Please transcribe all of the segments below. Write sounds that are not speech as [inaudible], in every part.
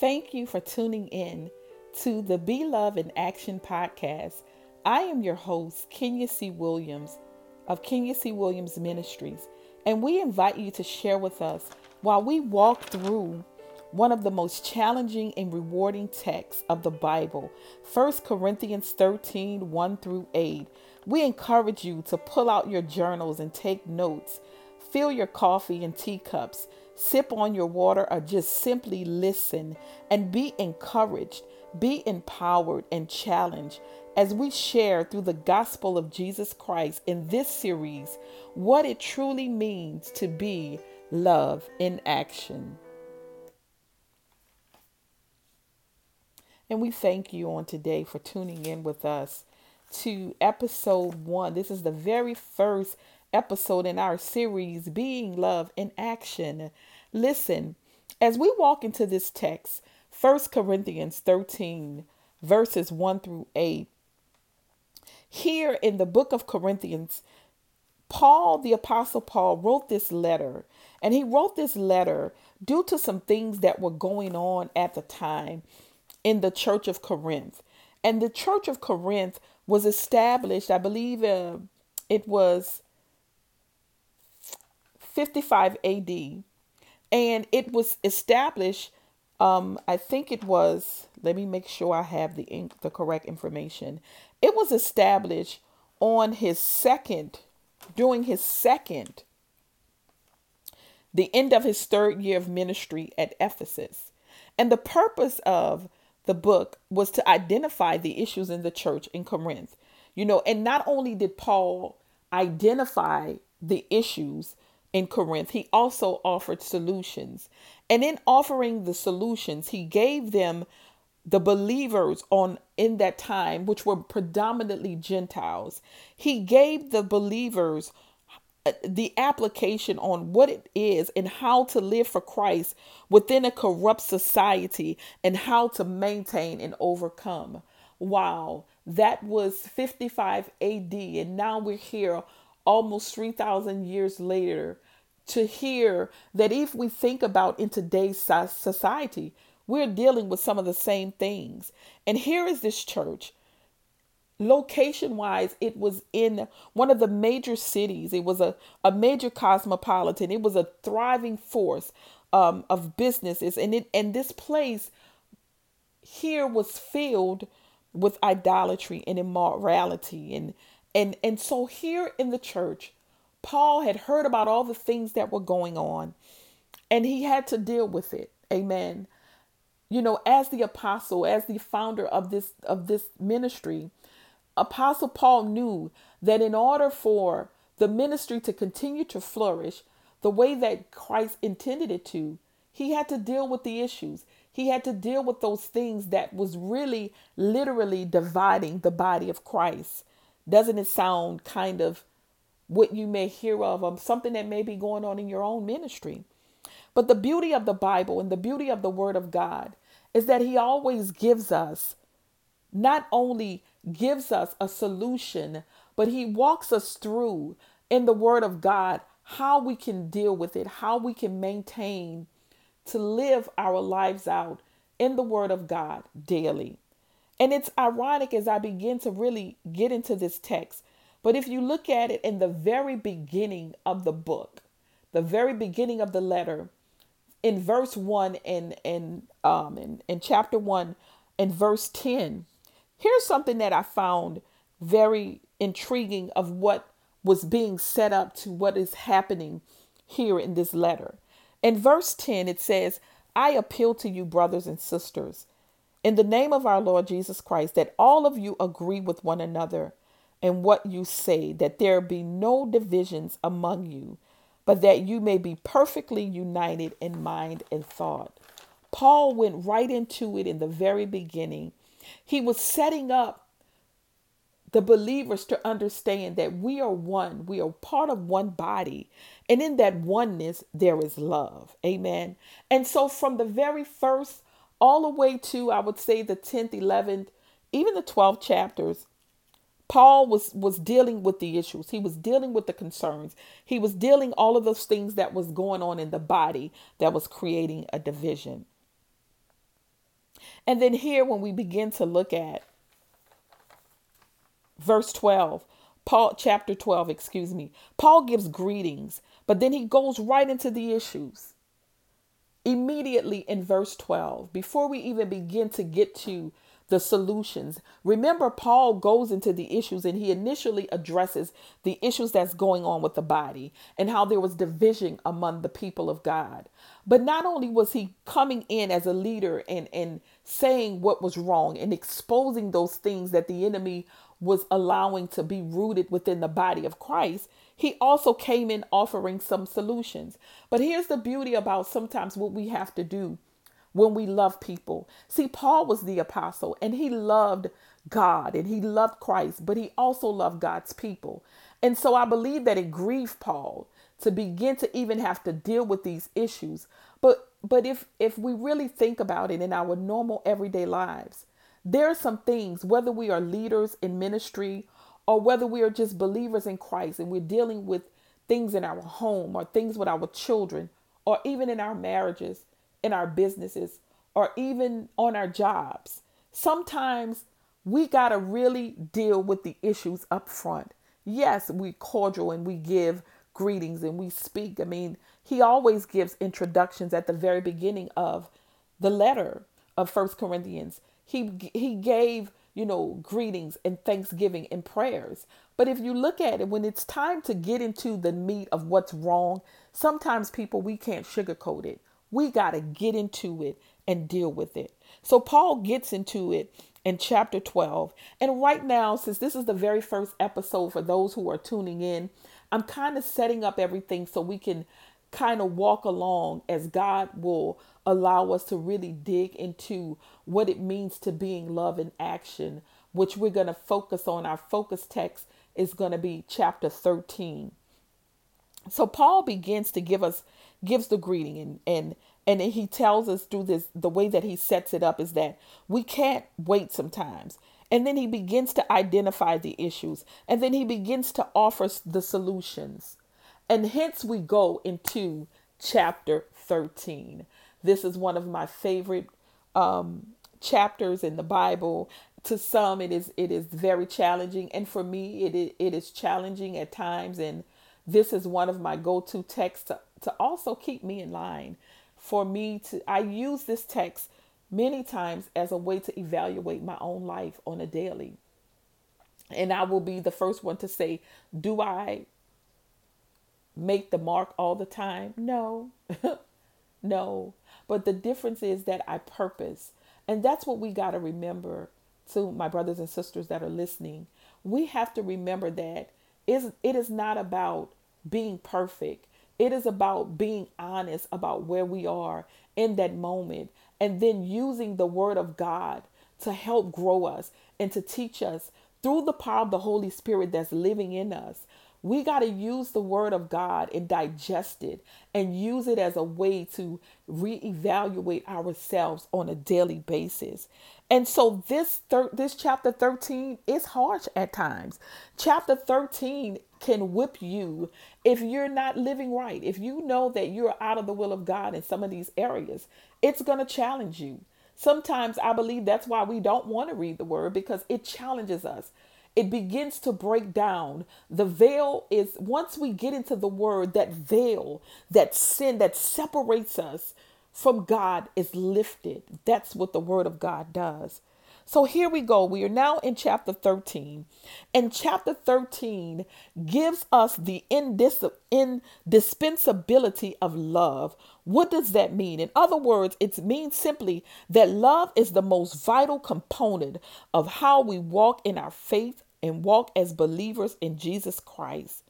Thank you for tuning in to the Be Love in Action podcast. I am your host, Kenya C. Williams of Kenya C. Williams Ministries, and we invite you to share with us while we walk through one of the most challenging and rewarding texts of the Bible, 1 Corinthians 13 1 through 8. We encourage you to pull out your journals and take notes, fill your coffee and teacups, sip on your water, or just simply listen and be encouraged, be empowered, and challenged as we share through the gospel of Jesus Christ in this series what it truly means to be love in action. And we thank you on today for tuning in with us to episode one. This is the very first episode in our series, Being Love in Action. Listen, as we walk into this text, 1 Corinthians 13, verses 1 through 8, here in the book of Corinthians, Paul, the Apostle Paul, wrote this letter. And he wrote this letter due to some things that were going on at the time in the church of Corinth. And the church of Corinth was established, I believe uh, it was 55 AD. And it was established, um, I think it was, let me make sure I have the, the correct information. It was established on his second, during his second, the end of his third year of ministry at Ephesus. And the purpose of the book was to identify the issues in the church in Corinth. You know, and not only did Paul identify the issues in Corinth, he also offered solutions. And in offering the solutions, he gave them the believers on in that time which were predominantly Gentiles. He gave the believers uh, the application on what it is and how to live for Christ within a corrupt society and how to maintain and overcome. Wow, that was 55 AD, and now we're here almost 3,000 years later to hear that if we think about in today's society, we're dealing with some of the same things. And here is this church. Location wise it was in one of the major cities. It was a, a major cosmopolitan. It was a thriving force um, of businesses. And it and this place here was filled with idolatry and immorality. And and and so here in the church paul had heard about all the things that were going on and he had to deal with it amen you know as the apostle as the founder of this of this ministry Apostle Paul knew that in order for the ministry to continue to flourish the way that Christ intended it to, he had to deal with the issues. He had to deal with those things that was really literally dividing the body of Christ. Doesn't it sound kind of what you may hear of, um, something that may be going on in your own ministry? But the beauty of the Bible and the beauty of the Word of God is that He always gives us not only gives us a solution, but He walks us through in the Word of God how we can deal with it, how we can maintain to live our lives out in the Word of God daily. And it's ironic as I begin to really get into this text. But if you look at it in the very beginning of the book, the very beginning of the letter, in verse 1 and, and um in, in chapter 1 and verse 10, Here's something that I found very intriguing of what was being set up to what is happening here in this letter. In verse 10, it says, I appeal to you, brothers and sisters, in the name of our Lord Jesus Christ, that all of you agree with one another in what you say, that there be no divisions among you, but that you may be perfectly united in mind and thought. Paul went right into it in the very beginning he was setting up the believers to understand that we are one, we are part of one body, and in that oneness, there is love. Amen. And so, from the very first all the way to, I would say, the 10th, 11th, even the 12th chapters, Paul was was dealing with the issues. He was dealing with the concerns. He was dealing all of those things that was going on in the body that was creating a division. And then here, when we begin to look at verse 12, Paul, chapter 12, excuse me, Paul gives greetings, but then he goes right into the issues. Immediately in verse 12, before we even begin to get to the solutions. Remember, Paul goes into the issues and he initially addresses the issues that's going on with the body and how there was division among the people of God. But not only was he coming in as a leader and, and saying what was wrong and exposing those things that the enemy was allowing to be rooted within the body of Christ, he also came in offering some solutions. But here's the beauty about sometimes what we have to do when we love people. See, Paul was the apostle and he loved God and he loved Christ, but he also loved God's people. And so I believe that it grieved Paul to begin to even have to deal with these issues. But but if if we really think about it in our normal everyday lives, there are some things whether we are leaders in ministry or whether we are just believers in Christ and we're dealing with things in our home or things with our children or even in our marriages in our businesses or even on our jobs. Sometimes we got to really deal with the issues up front. Yes, we cordial and we give greetings and we speak. I mean, he always gives introductions at the very beginning of the letter of First Corinthians. He he gave, you know, greetings and thanksgiving and prayers. But if you look at it when it's time to get into the meat of what's wrong, sometimes people we can't sugarcoat it. We got to get into it and deal with it. So Paul gets into it in chapter 12. And right now, since this is the very first episode for those who are tuning in, I'm kind of setting up everything so we can kind of walk along as God will allow us to really dig into what it means to being love in action, which we're going to focus on. Our focus text is going to be chapter 13. So Paul begins to give us gives the greeting and and and he tells us through this the way that he sets it up is that we can't wait sometimes. And then he begins to identify the issues and then he begins to offer the solutions. And hence we go into chapter 13 this is one of my favorite um, chapters in the bible. To some it is it is very challenging and for me it is, it is challenging at times and this is one of my go-to texts to also keep me in line for me to I use this text many times as a way to evaluate my own life on a daily. And I will be the first one to say, do I make the mark all the time? No. [laughs] no. But the difference is that I purpose. And that's what we got to remember to my brothers and sisters that are listening. We have to remember that is it is not about being perfect. It is about being honest about where we are in that moment and then using the word of God to help grow us and to teach us through the power of the Holy Spirit that's living in us. We got to use the word of God and digest it and use it as a way to reevaluate ourselves on a daily basis. And so this thir- this chapter 13 is harsh at times. Chapter 13 can whip you if you're not living right. If you know that you're out of the will of God in some of these areas, it's going to challenge you. Sometimes I believe that's why we don't want to read the word because it challenges us. It begins to break down. The veil is, once we get into the word, that veil, that sin that separates us from God is lifted. That's what the word of God does. So here we go. We are now in chapter 13. And chapter 13 gives us the indispensability of love. What does that mean? In other words, it means simply that love is the most vital component of how we walk in our faith and walk as believers in Jesus Christ.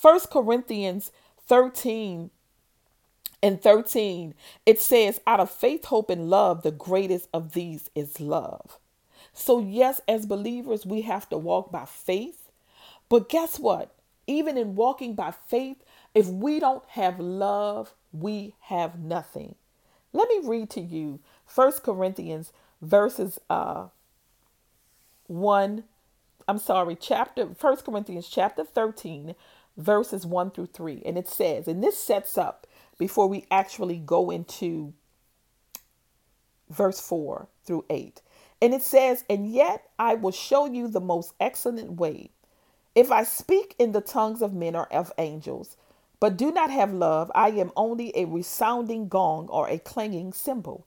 1 Corinthians 13 and 13, it says, out of faith, hope, and love, the greatest of these is love. So, yes, as believers, we have to walk by faith. But guess what? Even in walking by faith, if we don't have love, we have nothing. Let me read to you First Corinthians verses uh 1 I'm sorry, chapter First Corinthians chapter 13 verses 1 through 3. And it says, and this sets up before we actually go into verse 4 through 8. And it says, And yet I will show you the most excellent way. If I speak in the tongues of men or of angels, but do not have love, I am only a resounding gong or a clanging cymbal.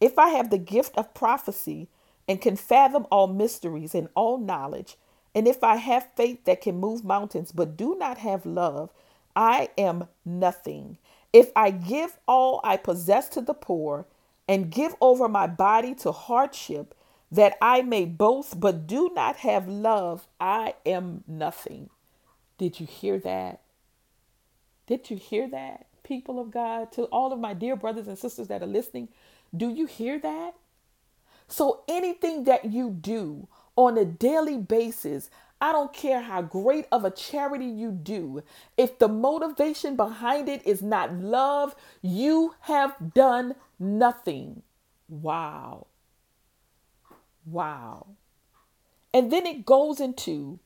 If I have the gift of prophecy and can fathom all mysteries and all knowledge, and if I have faith that can move mountains but do not have love, I am nothing. If I give all I possess to the poor and give over my body to hardship, that I may boast but do not have love, I am nothing. Did you hear that? Did you hear that, people of God? To all of my dear brothers and sisters that are listening, do you hear that? So anything that you do on a daily basis, I don't care how great of a charity you do, if the motivation behind it is not love, you have done nothing. Wow. Wow. And then it goes into,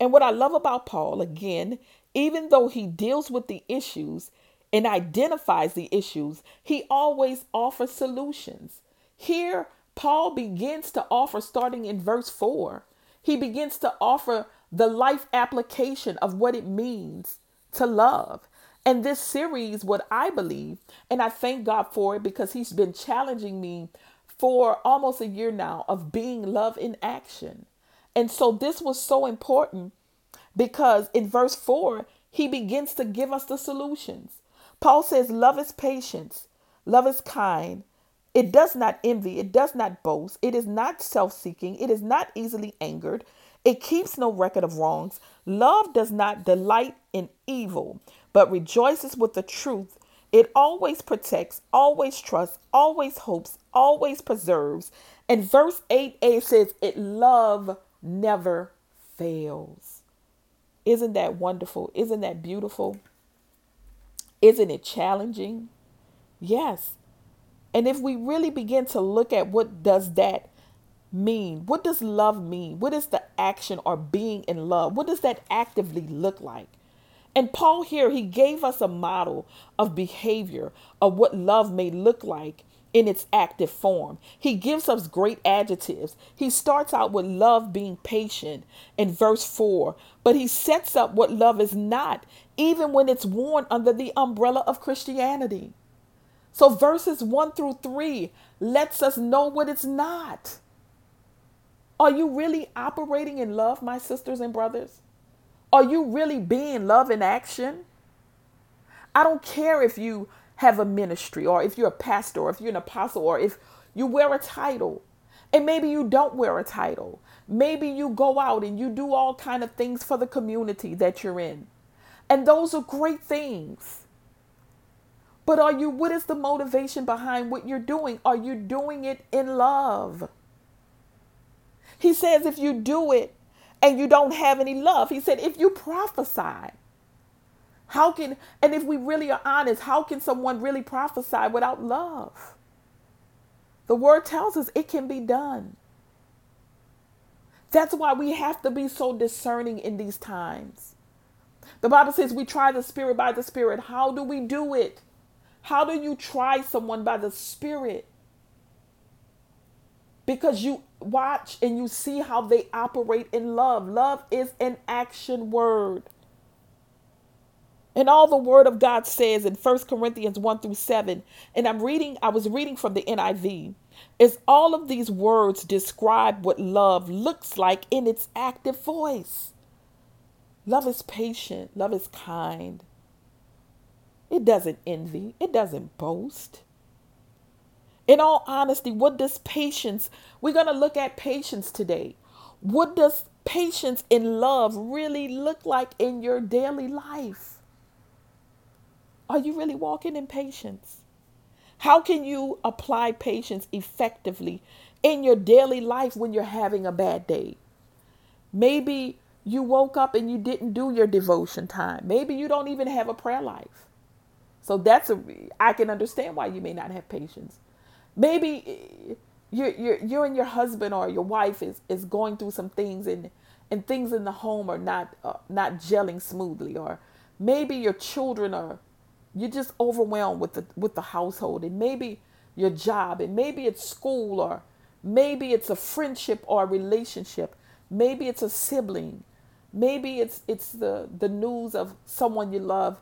and what I love about Paul, again, even though he deals with the issues and identifies the issues, he always offers solutions. Here, Paul begins to offer, starting in verse 4, he begins to offer the life application of what it means to love. And this series, what I believe, and I thank God for it because He's been challenging me for almost a year now of being love in action. And so this was so important because in verse 4, he begins to give us the solutions. Paul says, Love is patience, love is kind, it does not envy, it does not boast, it is not self seeking, it is not easily angered, it keeps no record of wrongs. Love does not delight in evil, but rejoices with the truth. It always protects, always trusts, always hopes, always preserves. And verse 8a says, It love never fails. Isn't that wonderful? Isn't that beautiful? Isn't it challenging? Yes. And if we really begin to look at what does that mean? What does love mean? What is the action or being in love? What does that actively look like? And Paul here, he gave us a model of behavior of what love may look like in its active form. He gives us great adjectives. He starts out with love being patient in verse 4, but he sets up what love is not, even when it's worn under the umbrella of Christianity. So verses 1 through 3 lets us know what it's not. Are you really operating in love, my sisters and brothers? Are you really being love in action? I don't care if you have a ministry or if you're a pastor or if you're an apostle or if you wear a title. And maybe you don't wear a title. Maybe you go out and you do all kind of things for the community that you're in. And those are great things. But are you, what is the motivation behind what you're doing? Are you doing it in love? He says, if you do it and you don't have any love, he said, if you prophesy, how can, and if we really are honest, how can someone really prophesy without love? The word tells us it can be done. That's why we have to be so discerning in these times. The Bible says we try the Spirit by the Spirit. How do we do it? How do you try someone by the Spirit? Because you watch and you see how they operate in love. Love is an action word. And all the word of God says in 1 Corinthians 1 through 7, and I'm reading, I was reading from the NIV, is all of these words describe what love looks like in its active voice. Love is patient, love is kind, it doesn't envy, it doesn't boast. In all honesty, what does patience, we're going to look at patience today. What does patience in love really look like in your daily life? Are you really walking in patience? How can you apply patience effectively in your daily life when you're having a bad day? Maybe you woke up and you didn't do your devotion time. Maybe you don't even have a prayer life. So that's a I can understand why you may not have patience. Maybe you you you and your husband or your wife is is going through some things and and things in the home are not uh, not gelling smoothly or maybe your children are you're just overwhelmed with the with the household and maybe your job, and maybe it's school, or maybe it's a friendship or a relationship, maybe it's a sibling, maybe it's it's the the news of someone you love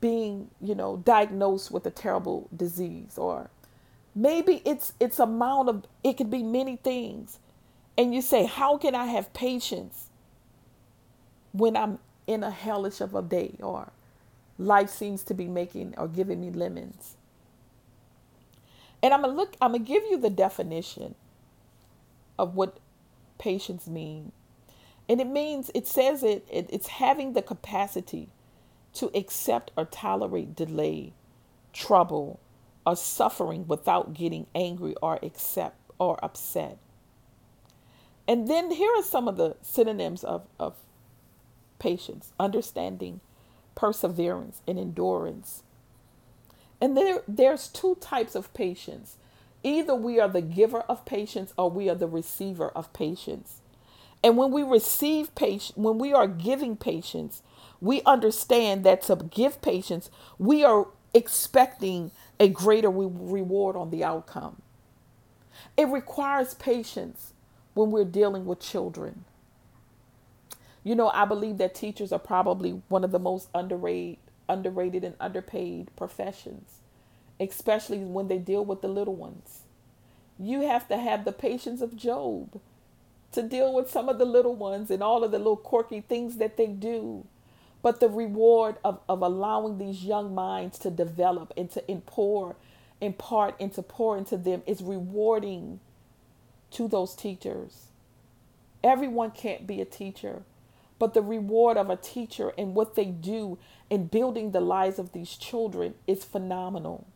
being you know diagnosed with a terrible disease or maybe it's it's amount of it could be many things. And you say how can i have patience when i'm in a hellish of a day or life seems to be making or giving me lemons? And i'm gonna look i'm gonna give you the definition of what patience means and it means it says it, it it's having the capacity to accept or tolerate delay, trouble, or suffering without getting angry or accept or upset. And then here are some of the synonyms of, of patience, understanding, perseverance, and endurance. And there, there's two types of patience. Either we are the giver of patience or we are the receiver of patience. And when we receive patience, when we are giving patience, we understand that to give patience, we are expecting a greater re- reward on the outcome. It requires patience when we're dealing with children. You know, I believe that teachers are probably one of the most underrated, underrated and underpaid professions, especially when they deal with the little ones. You have to have the patience of Job to deal with some of the little ones and all of the little quirky things that they do but the reward of, of allowing these young minds to develop and to pour, impart and to pour into them is rewarding to those teachers. Everyone can't be a teacher, but the reward of a teacher and what they do in building the lives of these children is phenomenal.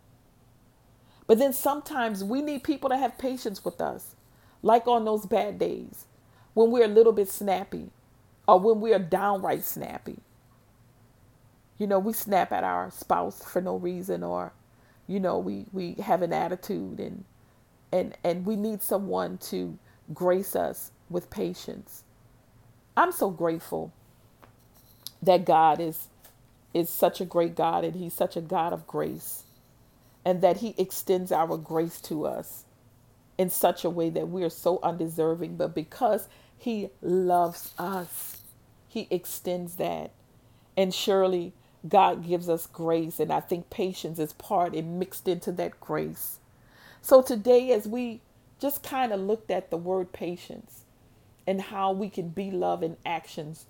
But then sometimes we need people to have patience with us, like on those bad days when we're a little bit snappy or when we are downright snappy you know, we snap at our spouse for no reason or, you know, we, we have an attitude and and and we need someone to grace us with patience. I'm so grateful that God is is such a great God and he's such a God of grace and that he extends our grace to us in such a way that we are so undeserving but because he loves us he extends that and surely God gives us grace, and I think patience is part and mixed into that grace. So today, as we just kind of looked at the word patience and how we can be love in actions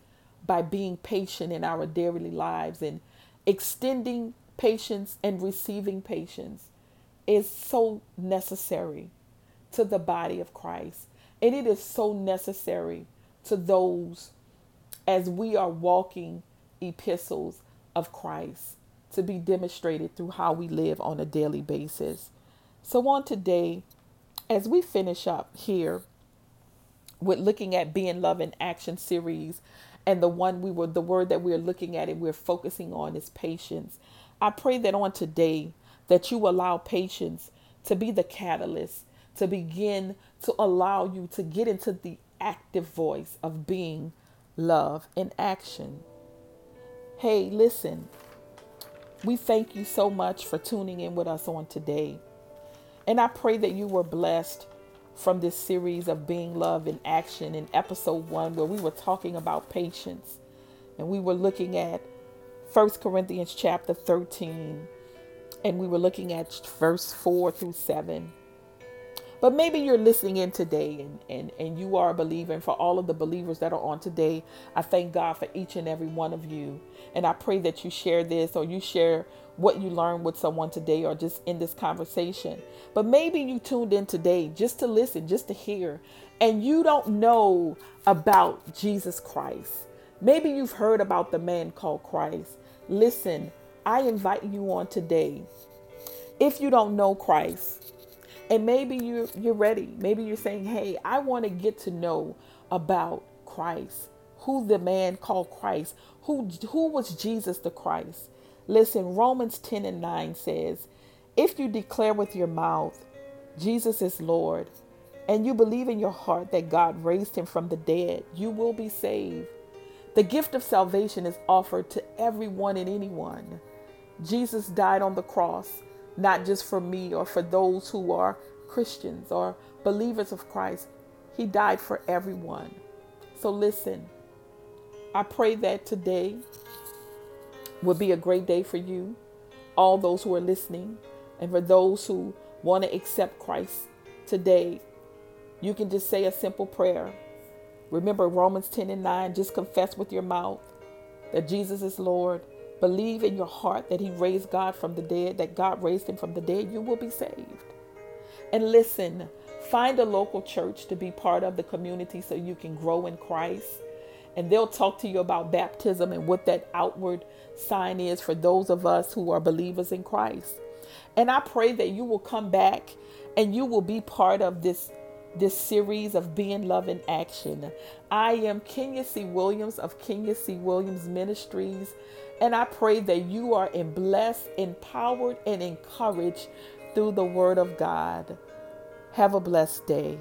by being patient in our daily lives and extending patience and receiving patience is so necessary to the body of Christ. And it is so necessary to those as we are walking epistles of Christ to be demonstrated through how we live on a daily basis. So, on today, as we finish up here with looking at being love in action series, and the one we were the word that we're looking at and we're focusing on is patience. I pray that on today that you allow patience to be the catalyst to begin to allow you to get into the active voice of being love in action. Hey, listen, we thank you so much for tuning in with us on today. And I pray that you were blessed from this series of Being Love in Action in episode one, where we were talking about patience. And we were looking at First Corinthians chapter 13, and we were looking at verse 4 through 7. But maybe you're listening in today and, and, and you are a believer. And for all of the believers that are on today, I thank God for each and every one of you. And I pray that you share this or you share what you learned with someone today or just in this conversation. But maybe you tuned in today just to listen, just to hear, and you don't know about Jesus Christ. Maybe you've heard about the man called Christ. Listen, I invite you on today. If you don't know Christ, and maybe you're you're ready. Maybe you're saying, "Hey, I want to get to know about Christ. Who the man called Christ? Who who was Jesus the Christ?" Listen, Romans 10 and 9 says, "If you declare with your mouth Jesus is Lord, and you believe in your heart that God raised him from the dead, you will be saved." The gift of salvation is offered to everyone and anyone. Jesus died on the cross not just for me or for those who are Christians or believers of Christ. He died for everyone. So listen, I pray that today will be a great day for you, all those who are listening, and for those who want to accept Christ today. You can just say a simple prayer. Remember Romans 10 and 9, just confess with your mouth that Jesus is Lord. Believe in your heart that He raised God from the dead, that God raised Him from the dead, you will be saved. And listen, find a local church to be part of the community so you can grow in Christ. And they'll talk to you about baptism and what that outward sign is for those of us who are believers in Christ. And I pray that you will come back and you will be part of this this series of being love in action. I am Kenya C. Williams of Kenya C. Williams Ministries, and I pray that you are blessed, empowered, and encouraged through the Word of God. Have a blessed day.